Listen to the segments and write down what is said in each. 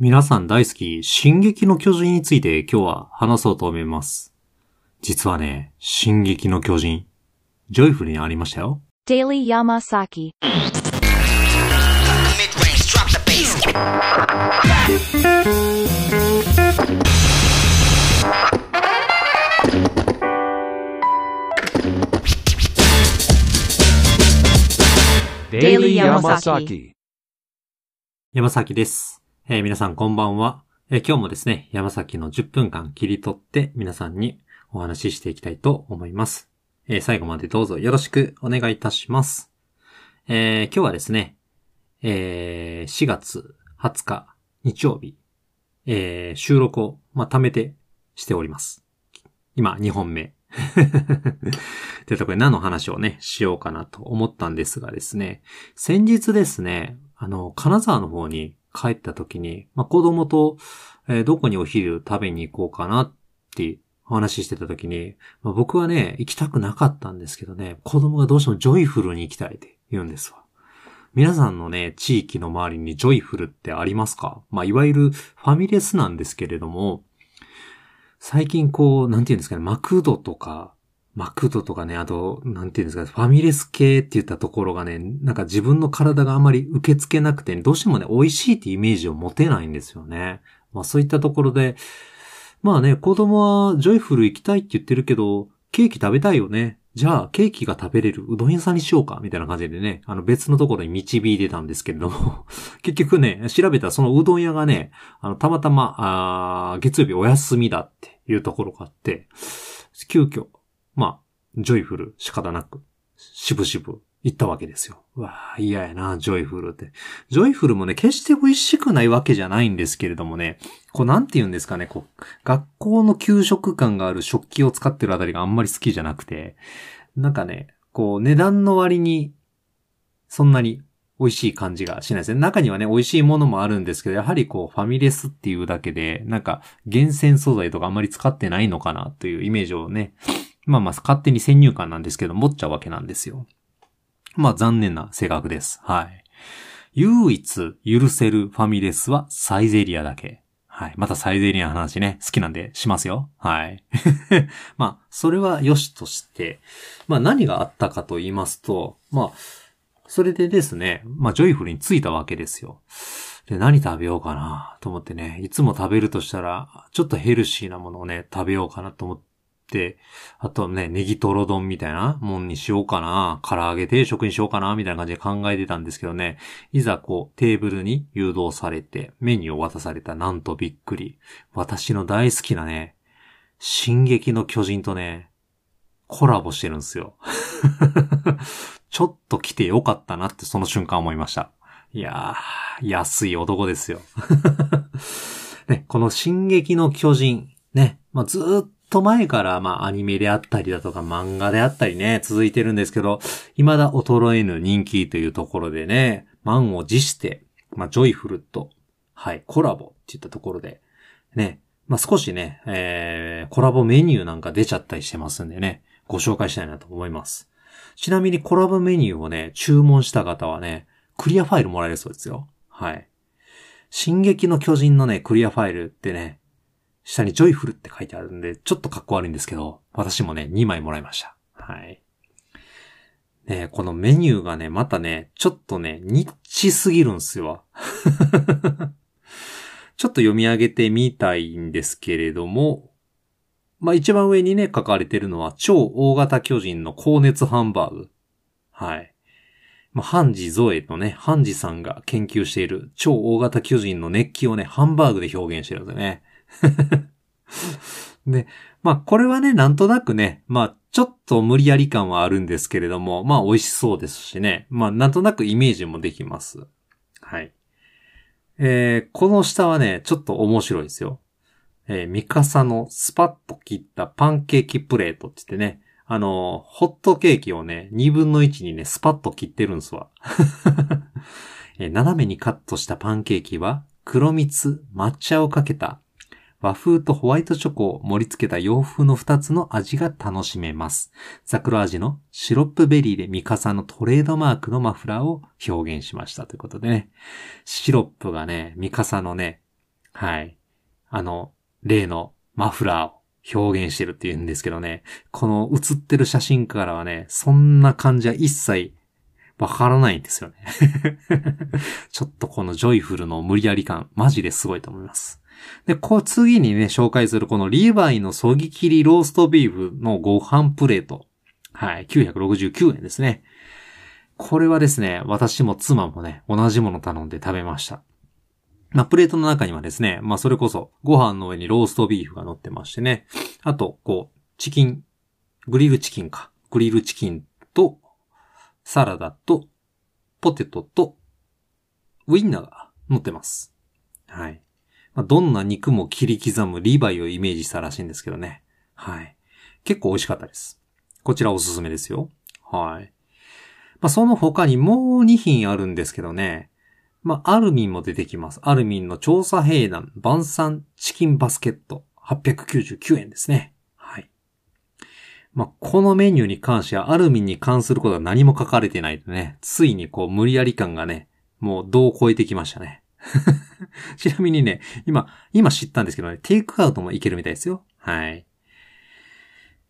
皆さん大好き、進撃の巨人について今日は話そうと思います。実はね、進撃の巨人、ジョイフルにありましたよ。Daily Yamasaki. Mid-range, drop the bass. Daily Yamasaki. 山崎です。えー皆さんこんばんは、えー今日もですね、山崎の10分間切り取って皆さんにお話ししていきたいと思います。えー最後までどうぞよろしくお願いいたします。え今日はですね、え4月20日日曜日、え収録を、まあ、貯めてしております。今、2本目。というところで何の話をね、しようかなと思ったんですがですね、先日ですね、あの、金沢の方に帰った時に、まあ、子供と、えーどこにお昼食べに行こうかなってお話ししてた時に、まあ、僕はね、行きたくなかったんですけどね、子供がどうしてもジョイフルに行きたいって言うんですわ。皆さんのね、地域の周りにジョイフルってありますか？まあ、いわゆるファミレスなんですけれども、最近こう、なんていうんですかね、マクドとか、マクドとかね、あと、なんていうんですか、ファミレス系って言ったところがね、なんか自分の体があまり受け付けなくて、どうしてもね、美味しいってイメージを持てないんですよね。まあそういったところで、まあね、子供はジョイフル行きたいって言ってるけど、ケーキ食べたいよね。じゃあ、ケーキが食べれるうどん屋さんにしようか、みたいな感じでね、あの別のところに導いてたんですけれども、結局ね、調べたらそのうどん屋がね、あの、たまたま、あ月曜日お休みだっていうところがあって、急遽、まあ、ジョイフル仕方なく、しぶしぶ行ったわけですよ。うわあ嫌やな、ジョイフルって。ジョイフルもね、決して美味しくないわけじゃないんですけれどもね、こうなんて言うんですかね、こう、学校の給食感がある食器を使ってるあたりがあんまり好きじゃなくて、なんかね、こう、値段の割に、そんなに美味しい感じがしないですね。中にはね、美味しいものもあるんですけど、やはりこう、ファミレスっていうだけで、なんか、厳選素材とかあんまり使ってないのかなというイメージをね、まあまあ、勝手に先入観なんですけど、持っちゃうわけなんですよ。まあ、残念な性格です。はい。唯一許せるファミレスはサイゼリアだけ。はい。またサイゼリアの話ね、好きなんでしますよ。はい。まあ、それは良しとして、まあ何があったかと言いますと、まあ、それでですね、まあジョイフルに着いたわけですよ。で、何食べようかなと思ってね、いつも食べるとしたら、ちょっとヘルシーなものをね、食べようかなと思ってて、あとね、ネギトロ丼みたいなもんにしようかな、唐揚げ定食にしようかな、みたいな感じで考えてたんですけどね、いざこう、テーブルに誘導されて、メニューを渡されたなんとびっくり。私の大好きなね、進撃の巨人とね、コラボしてるんですよ。ちょっと来てよかったなってその瞬間思いました。いやー、安い男ですよ。ね、この進撃の巨人、ね、まあ、ずーっと前から、まあ、アニメであったりだとか漫画であったりね、続いてるんですけど、未だ衰えぬ人気というところでね、満を持して、まあ、ジョイフルと、はい、コラボっていったところで、ね、まあ、少しね、えー、コラボメニューなんか出ちゃったりしてますんでね、ご紹介したいなと思います。ちなみにコラボメニューをね、注文した方はね、クリアファイルもらえるそうですよ。はい。進撃の巨人のね、クリアファイルってね、下にジョイフルって書いてあるんで、ちょっと格好悪いんですけど、私もね、2枚もらいました。はい。ねこのメニューがね、またね、ちょっとね、ニッチすぎるんすよ。ちょっと読み上げてみたいんですけれども、まあ、一番上にね、書かれてるのは、超大型巨人の高熱ハンバーグ。はい。まあ、ハンジゾエのね、ハンジさんが研究している超大型巨人の熱気をね、ハンバーグで表現してるんですよね。で、まあ、これはね、なんとなくね、まあ、ちょっと無理やり感はあるんですけれども、まあ、美味しそうですしね。まあ、なんとなくイメージもできます。はい。えー、この下はね、ちょっと面白いですよ。えー、ミカサのスパッと切ったパンケーキプレートって言ってね、あのホットケーキをね、2分の1にね、スパッと切ってるんですわ。えー斜めにカットしたパンケーキは、黒蜜、抹茶をかけた、和風とホワイトチョコを盛り付けた洋風の2つの味が楽しめます。桜味のシロップベリーでミカサのトレードマークのマフラーを表現しましたということでね。シロップがね、ミカサのね、はい。あの、例のマフラーを表現してるって言うんですけどね、この写ってる写真からはね、そんな感じは一切わからないんですよね。ちょっとこのジョイフルの無理やり感、マジですごいと思います。で、こう次にね、紹介するこのリヴァイのそぎ切りローストビーフのご飯プレート。はい、969円ですね。これはですね、私も妻もね、同じもの頼んで食べました。まあ、プレートの中にはですね、まあ、それこそ、ご飯の上にローストビーフが乗ってましてね。あと、こう、チキン、グリルチキンか。グリルチキンと、サラダと、ポテトと、ウインナーが乗ってます。はい。まあ、どんな肉も切り刻むリーバイをイメージしたらしいんですけどね。はい。結構美味しかったです。こちらおすすめですよ。はい。まあ、その他にもう2品あるんですけどね。まあ、アルミンも出てきます。アルミンの調査兵団晩餐チキンバスケット899円ですね。はい。まあ、このメニューに関してはアルミンに関することは何も書かれてないとね、ついにこう無理やり感がね、もう度を超えてきましたね。ちなみにね、今、今知ったんですけどね、テイクアウトもいけるみたいですよ。はい。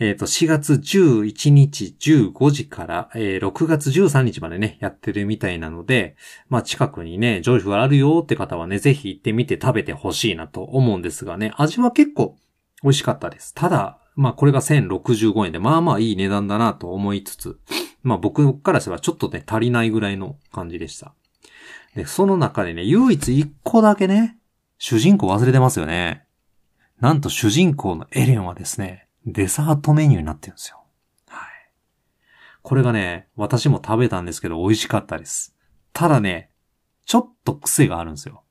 えっ、と、4月11日15時から、えー6月13日までね、やってるみたいなので、まあ近くにね、ジョイフがあるよって方はね、ぜひ行ってみて食べてほしいなと思うんですがね、味は結構美味しかったです。ただ、まあこれが1065円で、まあまあいい値段だなと思いつつ、まあ僕からしてはちょっとね、足りないぐらいの感じでした。で、その中でね、唯一一個だけね、主人公忘れてますよね。なんと主人公のエレンはですね、デザートメニューになってるんですよ。はい。これがね、私も食べたんですけど美味しかったです。ただね、ちょっと癖があるんですよ。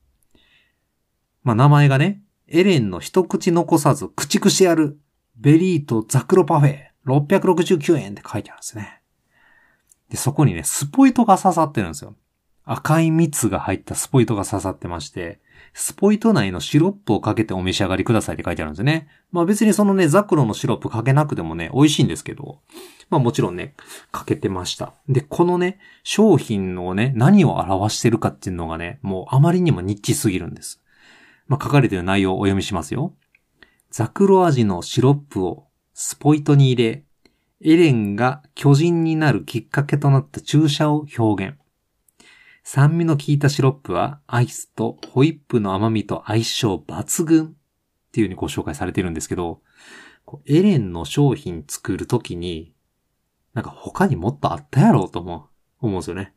まあ、名前がね、エレンの一口残さず駆逐してやる、ベリーとザクロパフェ、669円って書いてあるんですね。で、そこにね、スポイトが刺さってるんですよ。赤い蜜が入ったスポイトが刺さってまして、スポイト内のシロップをかけてお召し上がりくださいって書いてあるんですね。まあ別にそのね、ザクロのシロップかけなくてもね、美味しいんですけど、まあもちろんね、かけてました。で、このね、商品のね、何を表してるかっていうのがね、もうあまりにもニッチすぎるんです。まあ書かれてる内容をお読みしますよ。ザクロ味のシロップをスポイトに入れ、エレンが巨人になるきっかけとなった注射を表現。酸味の効いたシロップはアイスとホイップの甘みと相性抜群っていう風にご紹介されてるんですけど、エレンの商品作るときに、なんか他にもっとあったやろうと思う、思うんですよね。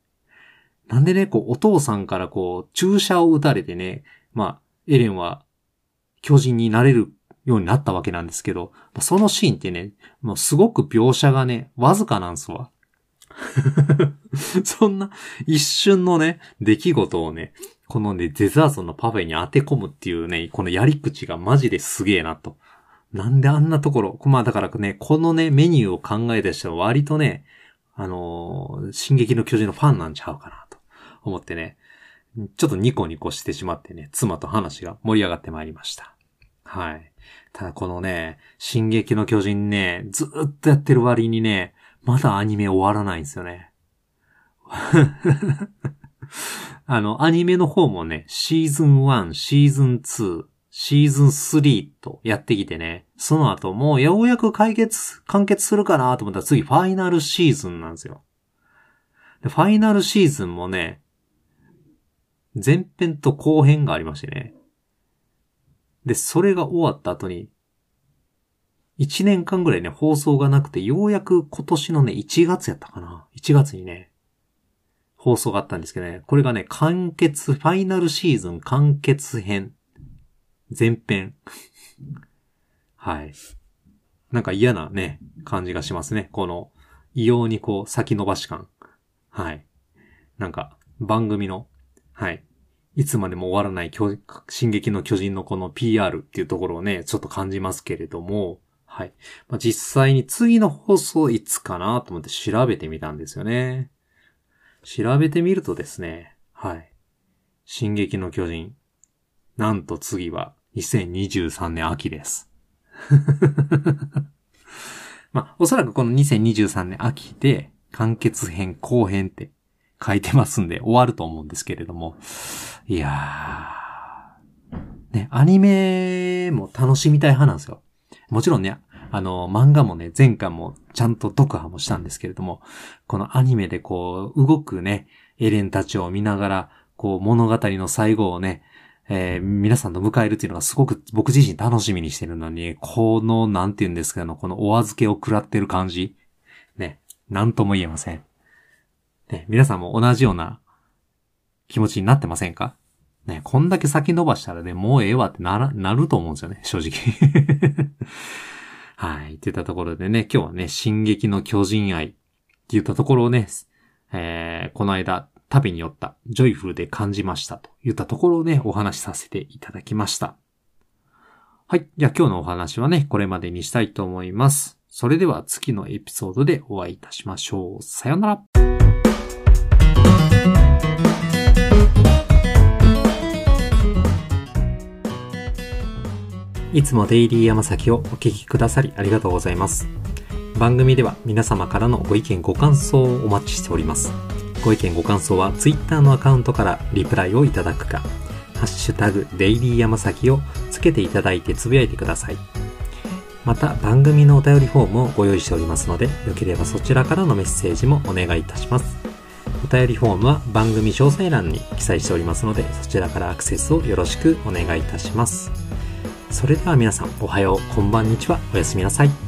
なんでね、こうお父さんからこう注射を打たれてね、まあ、エレンは巨人になれるようになったわけなんですけど、そのシーンってね、もうすごく描写がね、わずかなんすわ。そんな一瞬のね、出来事をね、このね、デザートのパフェに当て込むっていうね、このやり口がマジですげえなと。なんであんなところ、まあだからね、このね、メニューを考えた人は割とね、あのー進撃の巨人のファンなんちゃうかなと思ってね、ちょっとニコニコしてしまってね、妻と話が盛り上がってまいりました。はい。ただこのね、進撃の巨人ね、ずっとやってる割にね、まだアニメ終わらないんですよね。あの、アニメの方もね、シーズン1、シーズン2、シーズン3とやってきてね、その後もうようやく解決、完結するかなと思ったら次ファイナルシーズンなんですよ。でファイナルシーズンもね、前編と後編がありましてね。で、それが終わった後に、1年間ぐらいね、放送がなくて、ようやく今年のね、1月やったかな。1月にね、放送があったんですけどね、これがね、完結、ファイナルシーズン完結編。前編。はい。なんか嫌なね、感じがしますね。この、異様にこう、先延ばし感。はい。なんか、番組の、はい。いつまでも終わらない巨進撃の巨人のこの PR っていうところをね、ちょっと感じますけれども、はい。まあ、実際に次の放送いつかなと思って調べてみたんですよね。調べてみるとですね、はい。進撃の巨人。なんと次は2023年秋です。まあ、おそらくこの2023年秋で完結編後編って書いてますんで終わると思うんですけれども。いやー。ね、アニメも楽しみたい派なんですよ。もちろんね、あの、漫画もね、前回もちゃんと読破もしたんですけれども、このアニメでこう、動くね、エレンたちを見ながら、こう、物語の最後をね、えー皆さんと迎えるっていうのがすごく僕自身楽しみにしてるのに、この、なんて言うんですか、あの、このお預けを食らってる感じ。ね、なんとも言えません。ね、皆さんも同じような気持ちになってませんか？ね、こんだけ先延ばしたらね、もうええわってなら、なると思うんですよね、正直。はい。って言ったところでね、今日はね、進撃の巨人愛って言ったところをね、えー、この間、旅に寄った、ジョイフルで感じましたと言ったところをね、お話しさせていただきました。はい。じゃあ今日のお話はね、これまでにしたいと思います。それでは次のエピソードでお会いいたしましょう。さよなら。いつもデイリー山崎をお聞きくださりありがとうございます。番組では皆様からのご意見ご感想をお待ちしております。ご意見ご感想は Twitter のアカウントからリプライをいただくか、ハッシュタグデイリー山崎をつけていただいてつぶやいてください。また番組のお便りフォームをご用意しておりますので、よければそちらからのメッセージもお願いいたします。お便りフォームは番組詳細欄に記載しておりますので、そちらからアクセスをよろしくお願いいたします。それでは皆さん、おはよう、こんばんにちは、おやすみなさい。